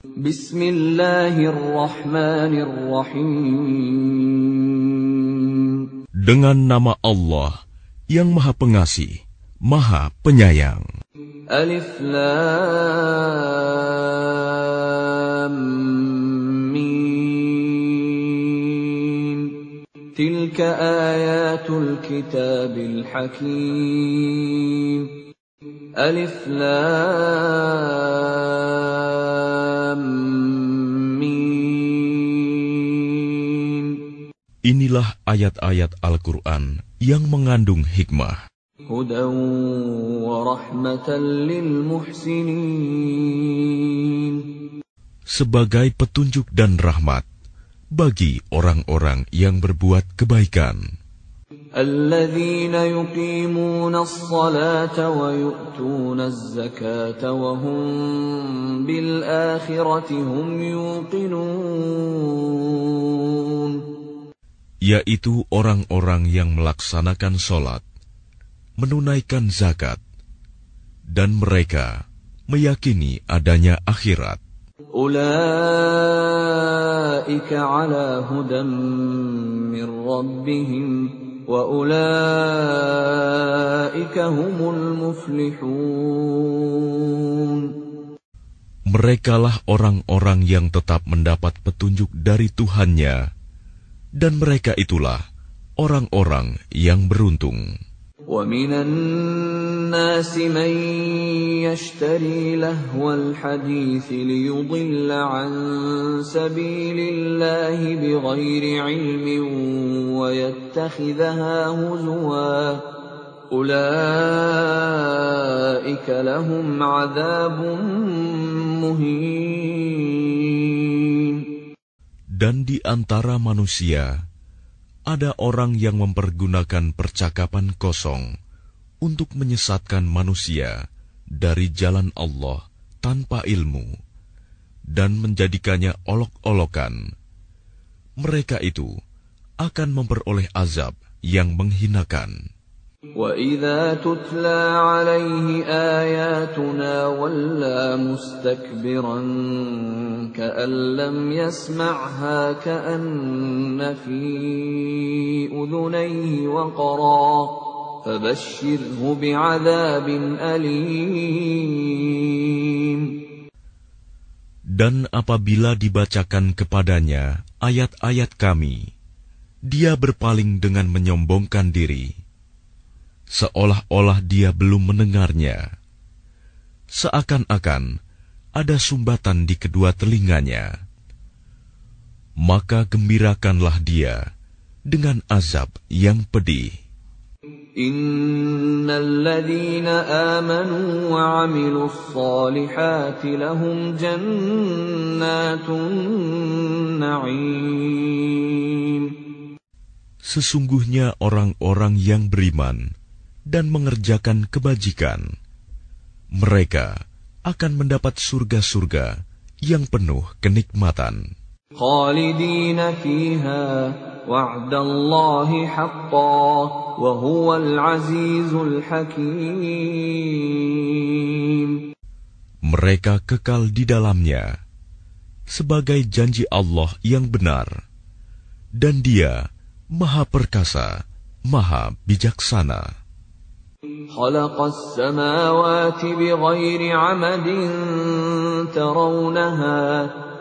Bismillahirrahmanirrahim. Dengan nama Allah yang Maha Pengasih, Maha Penyayang. Alif Lam Mim. Tilka ayatul kitabil hakim. Alif Lam Inilah ayat-ayat Al-Quran yang mengandung hikmah. Sebagai petunjuk dan rahmat bagi orang-orang yang berbuat kebaikan. الذين يقيمون الصلاة ويؤتون الزكاة وهم بالآخرة هم يوقنون yaitu orang-orang yang melaksanakan sholat, menunaikan zakat, dan mereka meyakini adanya akhirat. أولئك على هدى من ربهم وأولئك هم المفلحون Merekalah orang-orang yang tetap mendapat petunjuk dari Tuhannya, dan mereka itulah orang-orang yang beruntung. ومن الناس من يشتري لهو الحديث ليضل عن سبيل الله بغير علم ويتخذها هزوا أولئك لهم عذاب مهين Dan di antara manusia, ada orang yang mempergunakan percakapan kosong untuk menyesatkan manusia dari jalan Allah tanpa ilmu dan menjadikannya olok-olokan. Mereka itu akan memperoleh azab yang menghinakan. وَإِذَا تُتْلَى عَلَيْهِ آيَاتُنَا وَلَّى مُسْتَكْبِرًا كَأَن لَّمْ يَسْمَعْهَا كَأَنَّ فِي أُذُنَيْهِ وَقْرًا فَبَشِّرْهُ بِعَذَابٍ أَلِيمٍ Dan apabila dibacakan kepadanya ayat-ayat kami, dia berpaling dengan menyombongkan diri. seolah-olah dia belum mendengarnya. Seakan-akan ada sumbatan di kedua telinganya. Maka gembirakanlah dia dengan azab yang pedih. إن الذين آمنوا وعملوا الصالحات لهم جنات النعيم Sesungguhnya orang-orang yang beriman dan mengerjakan kebajikan, mereka akan mendapat surga-surga yang penuh kenikmatan. خالدين فيها وعد الله حقا وهو العزيز الحكيم Mereka kekal di dalamnya sebagai janji Allah yang benar, dan Dia Maha Perkasa, Maha Bijaksana. خلق السماوات بغير عمد ترونها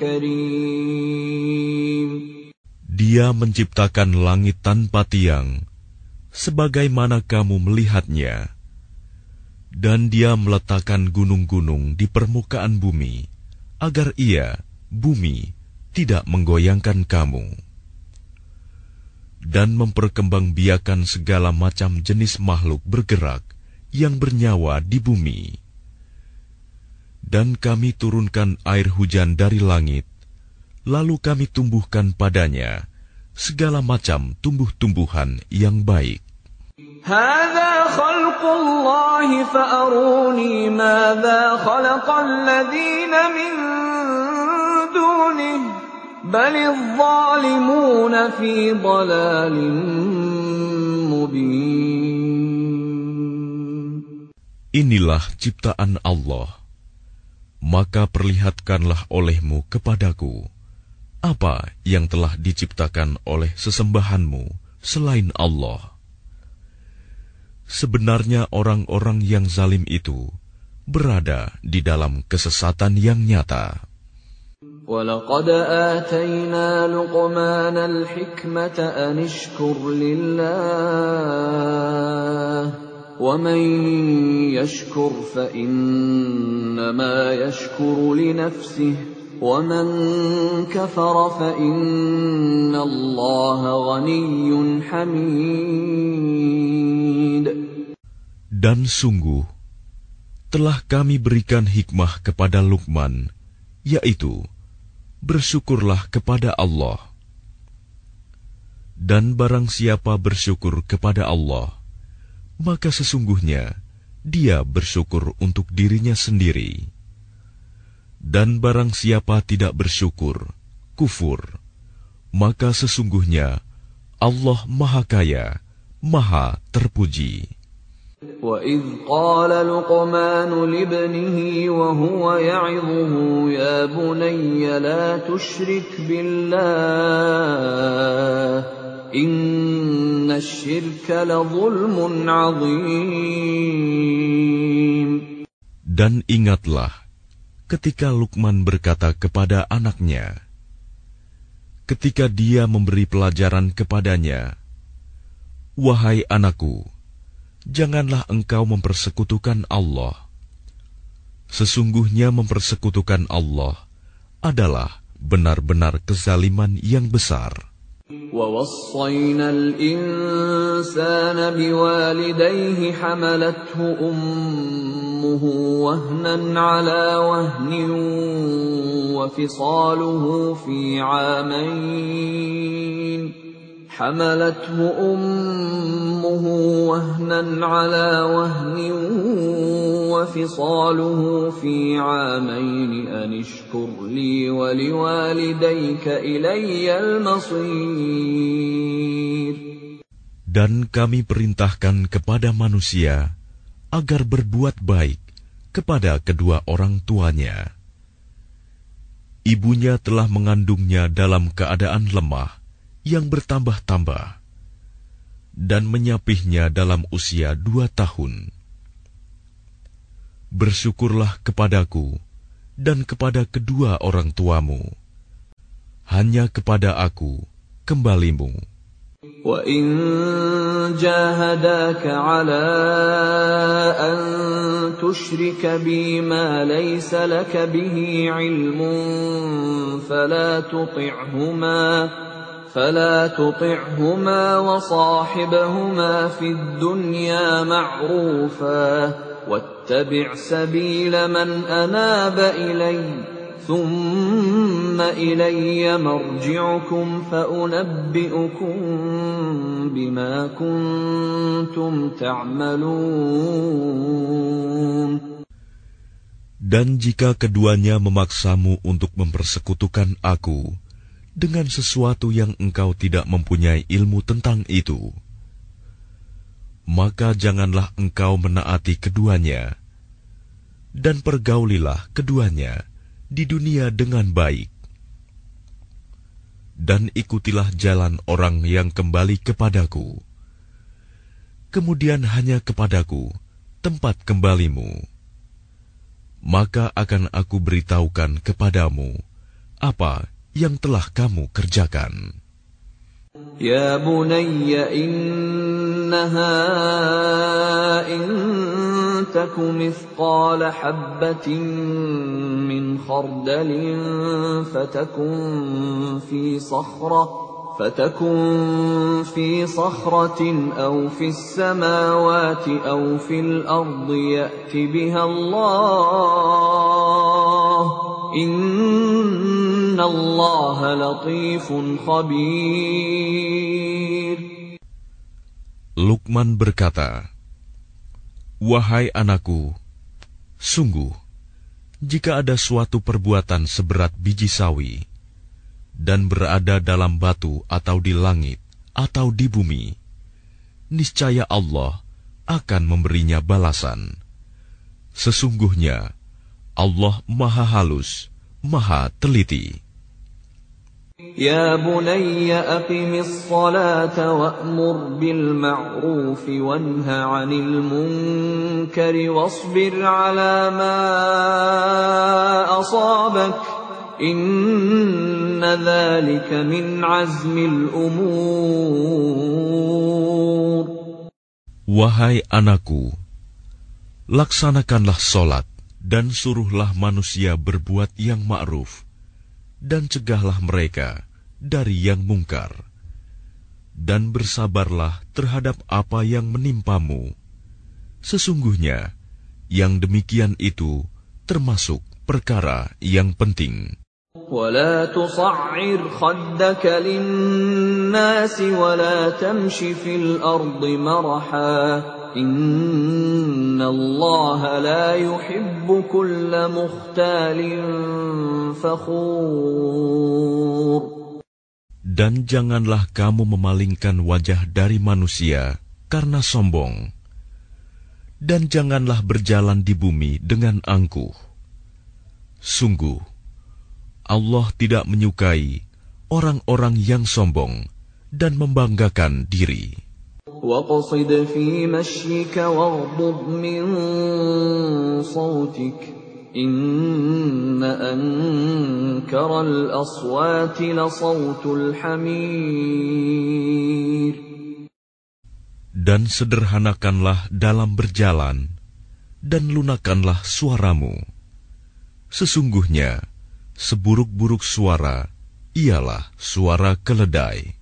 كريم Dia menciptakan langit tanpa tiang, sebagaimana kamu melihatnya, dan Dia meletakkan gunung-gunung di permukaan bumi, agar Ia, bumi, tidak menggoyangkan kamu, dan memperkembangbiakan segala macam jenis makhluk bergerak yang bernyawa di bumi. Dan kami turunkan air hujan dari langit, Lalu kami tumbuhkan padanya segala macam tumbuh-tumbuhan yang baik. هذا خلق الله فأروني ماذا خلق الذين من دونه بل الظالمون في ضلال مبين Inilah ciptaan Allah. Maka perlihatkanlah olehmu kepadaku apa yang telah diciptakan oleh sesembahanmu selain Allah. Sebenarnya orang-orang yang zalim itu berada di dalam kesesatan yang nyata. ولقد آتينا لقمان الحكمة أن اشكر لله ومن يشكر فإنما يشكر لنفسه ومن كفر فإن الله غني حميد Dan sungguh, telah kami berikan hikmah kepada Lukman, yaitu, bersyukurlah kepada Allah. Dan barang siapa bersyukur kepada Allah, maka sesungguhnya dia bersyukur untuk dirinya sendiri. Dan barang siapa tidak bersyukur, kufur, maka sesungguhnya Allah Maha Kaya, Maha Terpuji. وإذ قال لقمان لابنه وهو يعظه يا بني لا تشرك بالله dan ingatlah ketika Lukman berkata kepada anaknya, ketika dia memberi pelajaran kepadanya, "Wahai anakku, janganlah engkau mempersekutukan Allah. Sesungguhnya mempersekutukan Allah adalah benar-benar kezaliman yang besar." ووصينا الإنسان بوالديه حملته أمه وهنا على وهن وفصاله في عامين. حملته أمه وهنا على وهن وفصاله في عامين أن اشكر لي ولوالديك إلي المصير Dan kami perintahkan kepada manusia agar berbuat baik kepada kedua orang tuanya. Ibunya telah mengandungnya dalam keadaan lemah yang bertambah-tambah dan menyapihnya dalam usia dua tahun. Bersyukurlah kepadaku dan kepada kedua orang tuamu. Hanya kepada aku kembalimu. وإن جاهداك على أن تشرك بي ما ليس لك به علم فلا تطعهما فلا تطعهما وصاحبهما في الدنيا معروفا واتبع سبيل من أناب إليّ ثم إلي مرجعكم فأنبئكم بما كنتم تعملون. Dan jika keduanya memaksamu untuk mempersekutukan aku dengan sesuatu yang engkau tidak mempunyai ilmu tentang itu, maka janganlah engkau menaati keduanya, dan pergaulilah keduanya di dunia dengan baik. Dan ikutilah jalan orang yang kembali kepadaku. Kemudian hanya kepadaku tempat kembalimu. Maka akan aku beritahukan kepadamu apa yang telah kamu kerjakan. Ya bunayya innaha in taku mithqala habbatin min khardalin fatakun fi sakhra فتكن في صخرة أو في السماوات أو في الأرض يأت بها الله Lukman berkata, Wahai anakku, sungguh, jika ada suatu perbuatan seberat biji sawi, dan berada dalam batu atau di langit atau di bumi, niscaya Allah akan memberinya balasan. Sesungguhnya, Allah maha halus, Maha Teliti. يا بني أقم الصلاة وأمر بالمعروف وانه عن المنكر واصبر على ما أصابك. إن ذلك من عزم الأمور. Wahai anakku, laksanakanlah solat dan suruhlah manusia berbuat yang ma'ruf dan cegahlah mereka dari yang mungkar. Dan bersabarlah terhadap apa yang menimpamu. Sesungguhnya, yang demikian itu termasuk perkara yang penting. ولا تصعر خدك للناس ولا تمش في الأرض مرحا dan janganlah kamu memalingkan wajah dari manusia karena sombong. Dan janganlah berjalan di bumi dengan angkuh. Sungguh, Allah tidak menyukai orang-orang yang sombong dan membanggakan diri. واقصد في مشيك واغضض من صوتك إن أنكر الأصوات لصوت الحمير Dan sederhanakanlah dalam berjalan, dan lunakanlah suaramu. Sesungguhnya, seburuk-buruk suara ialah suara keledai.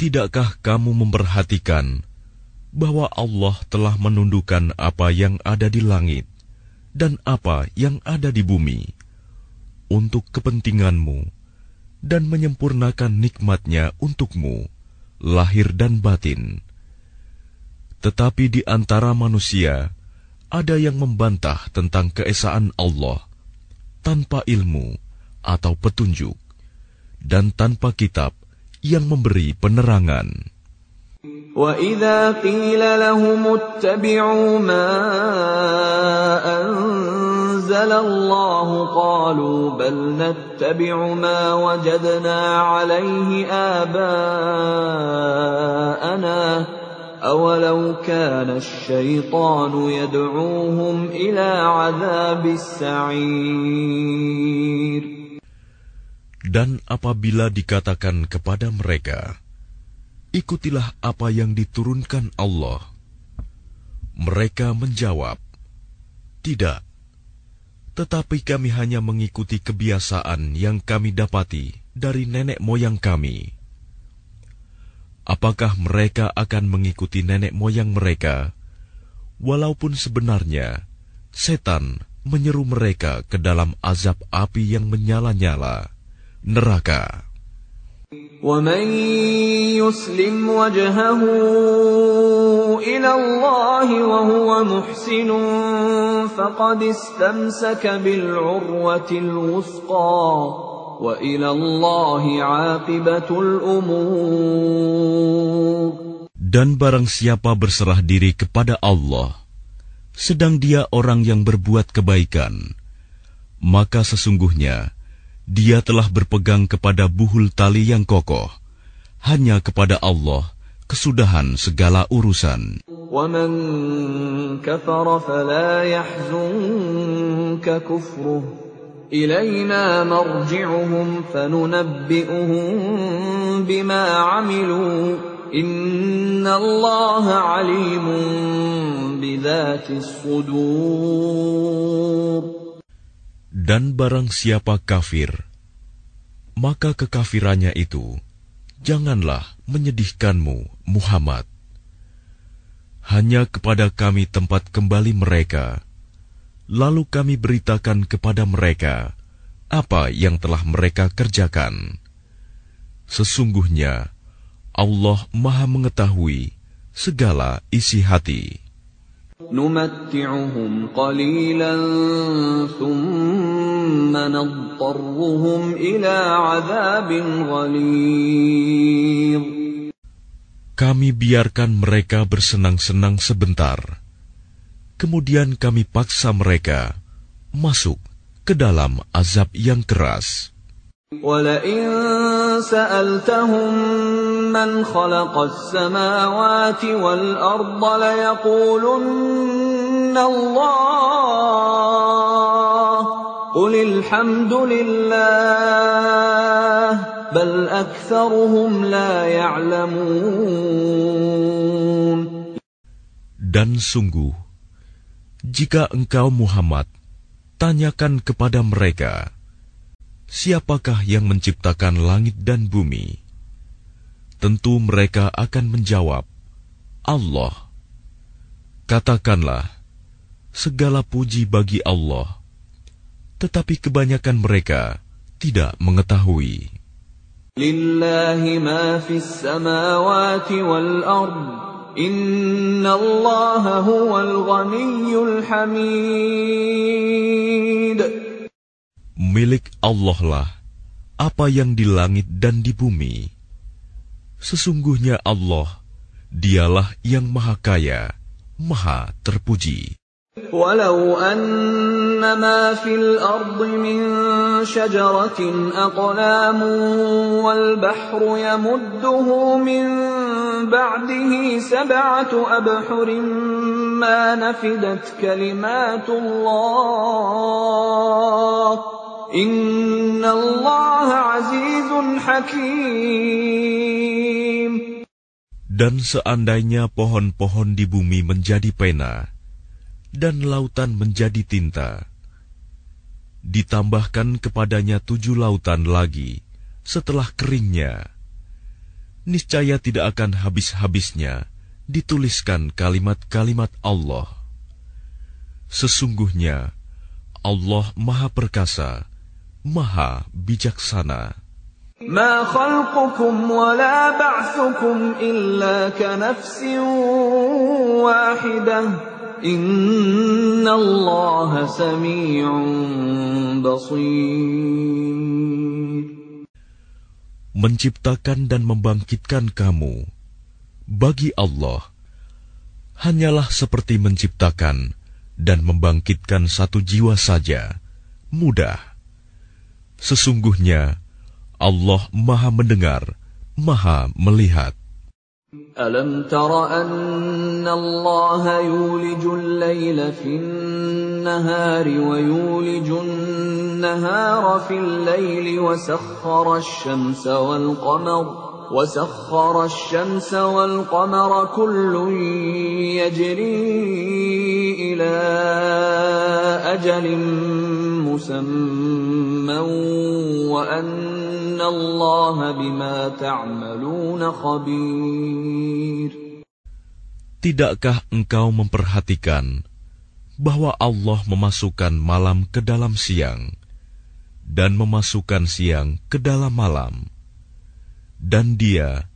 Tidakkah kamu memperhatikan bahwa Allah telah menundukkan apa yang ada di langit dan apa yang ada di bumi untuk kepentinganmu dan menyempurnakan nikmatnya untukmu, lahir dan batin. Tetapi di antara manusia ada yang membantah tentang keesaan Allah tanpa ilmu atau petunjuk dan tanpa kitab yang memberi penerangan. وَإِذَا قِيلَ لَهُمُ اتَّبِعُوا مَا أَنزَلَ اللَّهُ قَالُوا بَلْ نَتَّبِعُ مَا وَجَدْنَا عَلَيْهِ آبَاءَنَا أَوَلَوْ كَانَ الشَّيْطَانُ يَدْعُوهُمْ إِلَى عَذَابِ السَّعِيرِ Dan apabila dikatakan kepada mereka, Ikutilah apa yang diturunkan Allah. Mereka menjawab, Tidak, tetapi kami hanya mengikuti kebiasaan yang kami dapati dari nenek moyang kami. Apakah mereka akan mengikuti nenek moyang mereka, walaupun sebenarnya setan menyeru mereka ke dalam azab api yang menyala-nyala? neraka. ومن يسلم وجهه إلى الله وهو محسن فقد استمسك بالعروة الوثقى وإلى الله عاقبة الأمور Dan barang siapa berserah diri kepada Allah, sedang dia orang yang berbuat kebaikan, maka sesungguhnya dia telah berpegang kepada buhul tali yang kokoh. Hanya kepada Allah kesudahan segala urusan. ومن كفر فلا يحزنك كفره إلينا مرجعهم فننبئهم بما عملوا إن الله عليم بذات الصدور dan barang siapa kafir, maka kekafirannya itu janganlah menyedihkanmu, Muhammad. Hanya kepada kami tempat kembali mereka, lalu kami beritakan kepada mereka apa yang telah mereka kerjakan. Sesungguhnya Allah Maha Mengetahui segala isi hati. نمتعهم قليلا ثم نضطرهم إلى عذاب غليظ Kami biarkan mereka bersenang-senang sebentar. Kemudian kami paksa mereka masuk ke dalam azab yang keras. وَلَئِن سَأَلْتَهُم مَّنْ خَلَقَ السَّمَاوَاتِ وَالْأَرْضَ لَيَقُولُنَّ اللَّهُ قُلِ الْحَمْدُ لِلَّهِ بَلْ أَكْثَرُهُمْ لَا يَعْلَمُونَ Dan sungguh, jika engkau Muhammad, tanyakan kepada mereka, Siapakah yang menciptakan langit dan bumi? Tentu mereka akan menjawab, Allah. Katakanlah, segala puji bagi Allah. Tetapi kebanyakan mereka tidak mengetahui. Lillahi ma fis samawati wal ard. Inna Allah huwal ghaniyyul hamid milik Allah lah apa yang di langit dan di bumi. Sesungguhnya Allah, dialah yang maha kaya, maha terpuji. ولو أن ما في الأرض من شجرة أقلام والبحر يمده من بعده سبعة أبحر ما نفدت كلمات الله dan seandainya pohon-pohon di bumi menjadi pena, dan lautan menjadi tinta, ditambahkan kepadanya tujuh lautan lagi setelah keringnya, niscaya tidak akan habis-habisnya dituliskan kalimat-kalimat Allah. Sesungguhnya Allah Maha Perkasa, Maha Bijaksana. ما خلقكم ولا بعثكم إلا كنفس واحدة إن الله سميع بصير Menciptakan dan membangkitkan kamu bagi Allah hanyalah seperti menciptakan dan membangkitkan satu jiwa saja mudah Sesungguhnya Allah Maha Mendengar, Maha Melihat. Alam tara anna Allah yuliju layla fi nahari wa yuliju nahara fi al-layli wa sakhkhara asy-syamsa wal-qamara وسخر الشمس والقمر كل يجري إلى أجل مسمى وأن الله بما تعملون خبير Tidakkah engkau memperhatikan bahwa Allah memasukkan malam ke dalam siang dan memasukkan siang ke dalam malam? Dan dia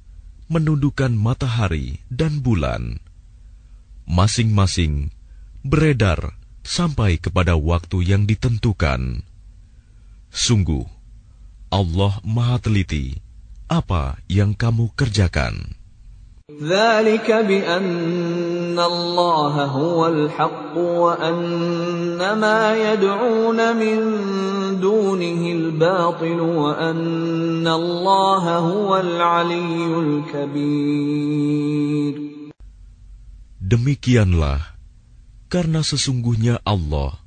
menundukkan matahari dan bulan, masing-masing beredar sampai kepada waktu yang ditentukan. Sungguh, Allah Maha Teliti apa yang kamu kerjakan. ذلك بأن الله هو الحق وأن ما يدعون من دونه الباطل وأن الله هو العلي الكبير Demikianlah, karena sesungguhnya Allah,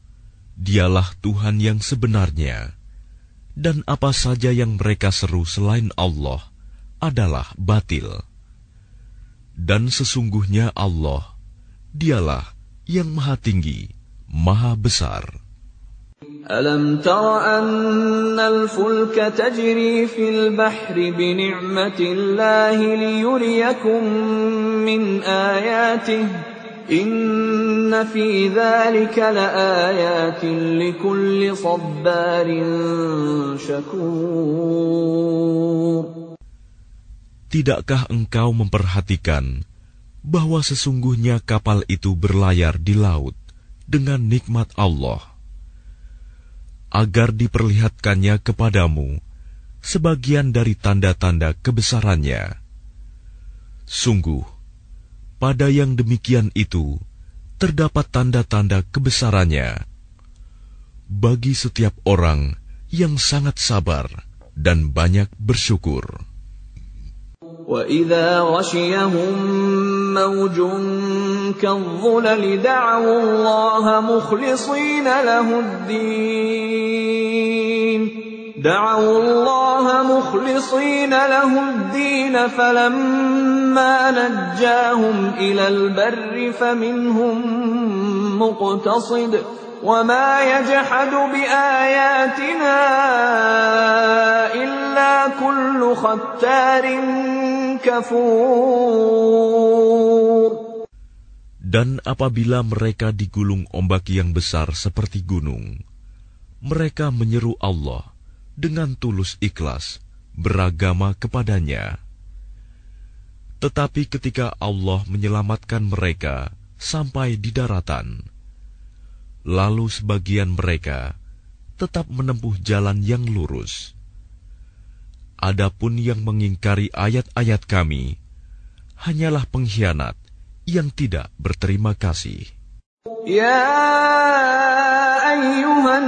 Dialah Tuhan yang sebenarnya, dan apa saja yang mereka seru selain Allah adalah batil. Dan sesungguhnya Allah, Dialah yang Maha Tinggi, Maha Besar. ألم تر أن الفلك تجري في البحر بنعمة الله ليريكم من آياته إن في ذلك لآيات لكل صبار شكور Tidakkah engkau memperhatikan bahwa sesungguhnya kapal itu berlayar di laut dengan nikmat Allah? agar diperlihatkannya kepadamu sebagian dari tanda-tanda kebesarannya. Sungguh, pada yang demikian itu terdapat tanda-tanda kebesarannya bagi setiap orang yang sangat sabar dan banyak bersyukur. وَإِذَا غَشِيَهُم مَّوْجٌ كَالظُّلَلِ دَعَوُا اللَّهَ مُخْلِصِينَ لَهُ الدِّينَ دعوا الله مخلصين له الدين فلما نجاهم إلى البر فمنهم مقتصد وما يجحد بآياتنا إلا كل ختار Dan apabila mereka digulung ombak yang besar seperti gunung, mereka menyeru Allah dengan tulus ikhlas beragama kepadanya. Tetapi ketika Allah menyelamatkan mereka sampai di daratan, lalu sebagian mereka tetap menempuh jalan yang lurus Adapun yang mengingkari ayat-ayat kami hanyalah pengkhianat yang tidak berterima kasih. Ya ayyuhan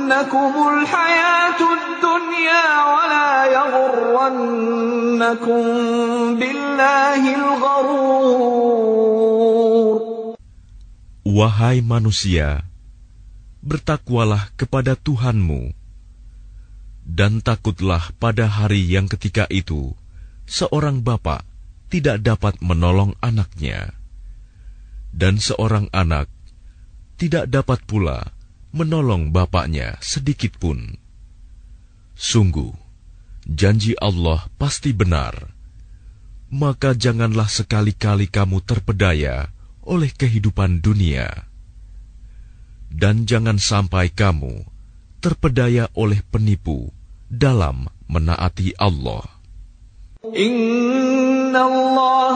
تغرنكم الحياة الدنيا ولا يغرنكم بالله الغرور Wahai manusia, bertakwalah kepada Tuhanmu, dan takutlah pada hari yang ketika itu seorang bapak tidak dapat menolong anaknya, dan seorang anak tidak dapat pula menolong bapaknya sedikit pun. Sungguh, janji Allah pasti benar. Maka janganlah sekali-kali kamu terpedaya oleh kehidupan dunia. Dan jangan sampai kamu terpedaya oleh penipu dalam menaati Allah. Inna Allah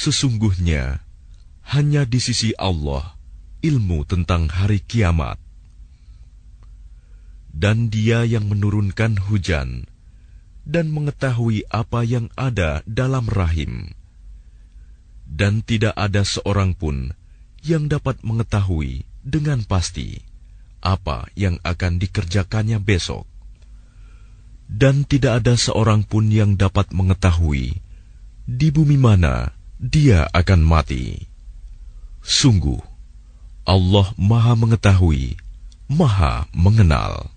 Sesungguhnya, hanya di sisi Allah ilmu tentang hari kiamat. Dan dia yang menurunkan hujan dan mengetahui apa yang ada dalam rahim. Dan tidak ada seorang pun yang dapat mengetahui dengan pasti apa yang akan dikerjakannya besok, dan tidak ada seorang pun yang dapat mengetahui di bumi mana dia akan mati. Sungguh, Allah Maha Mengetahui, Maha Mengenal.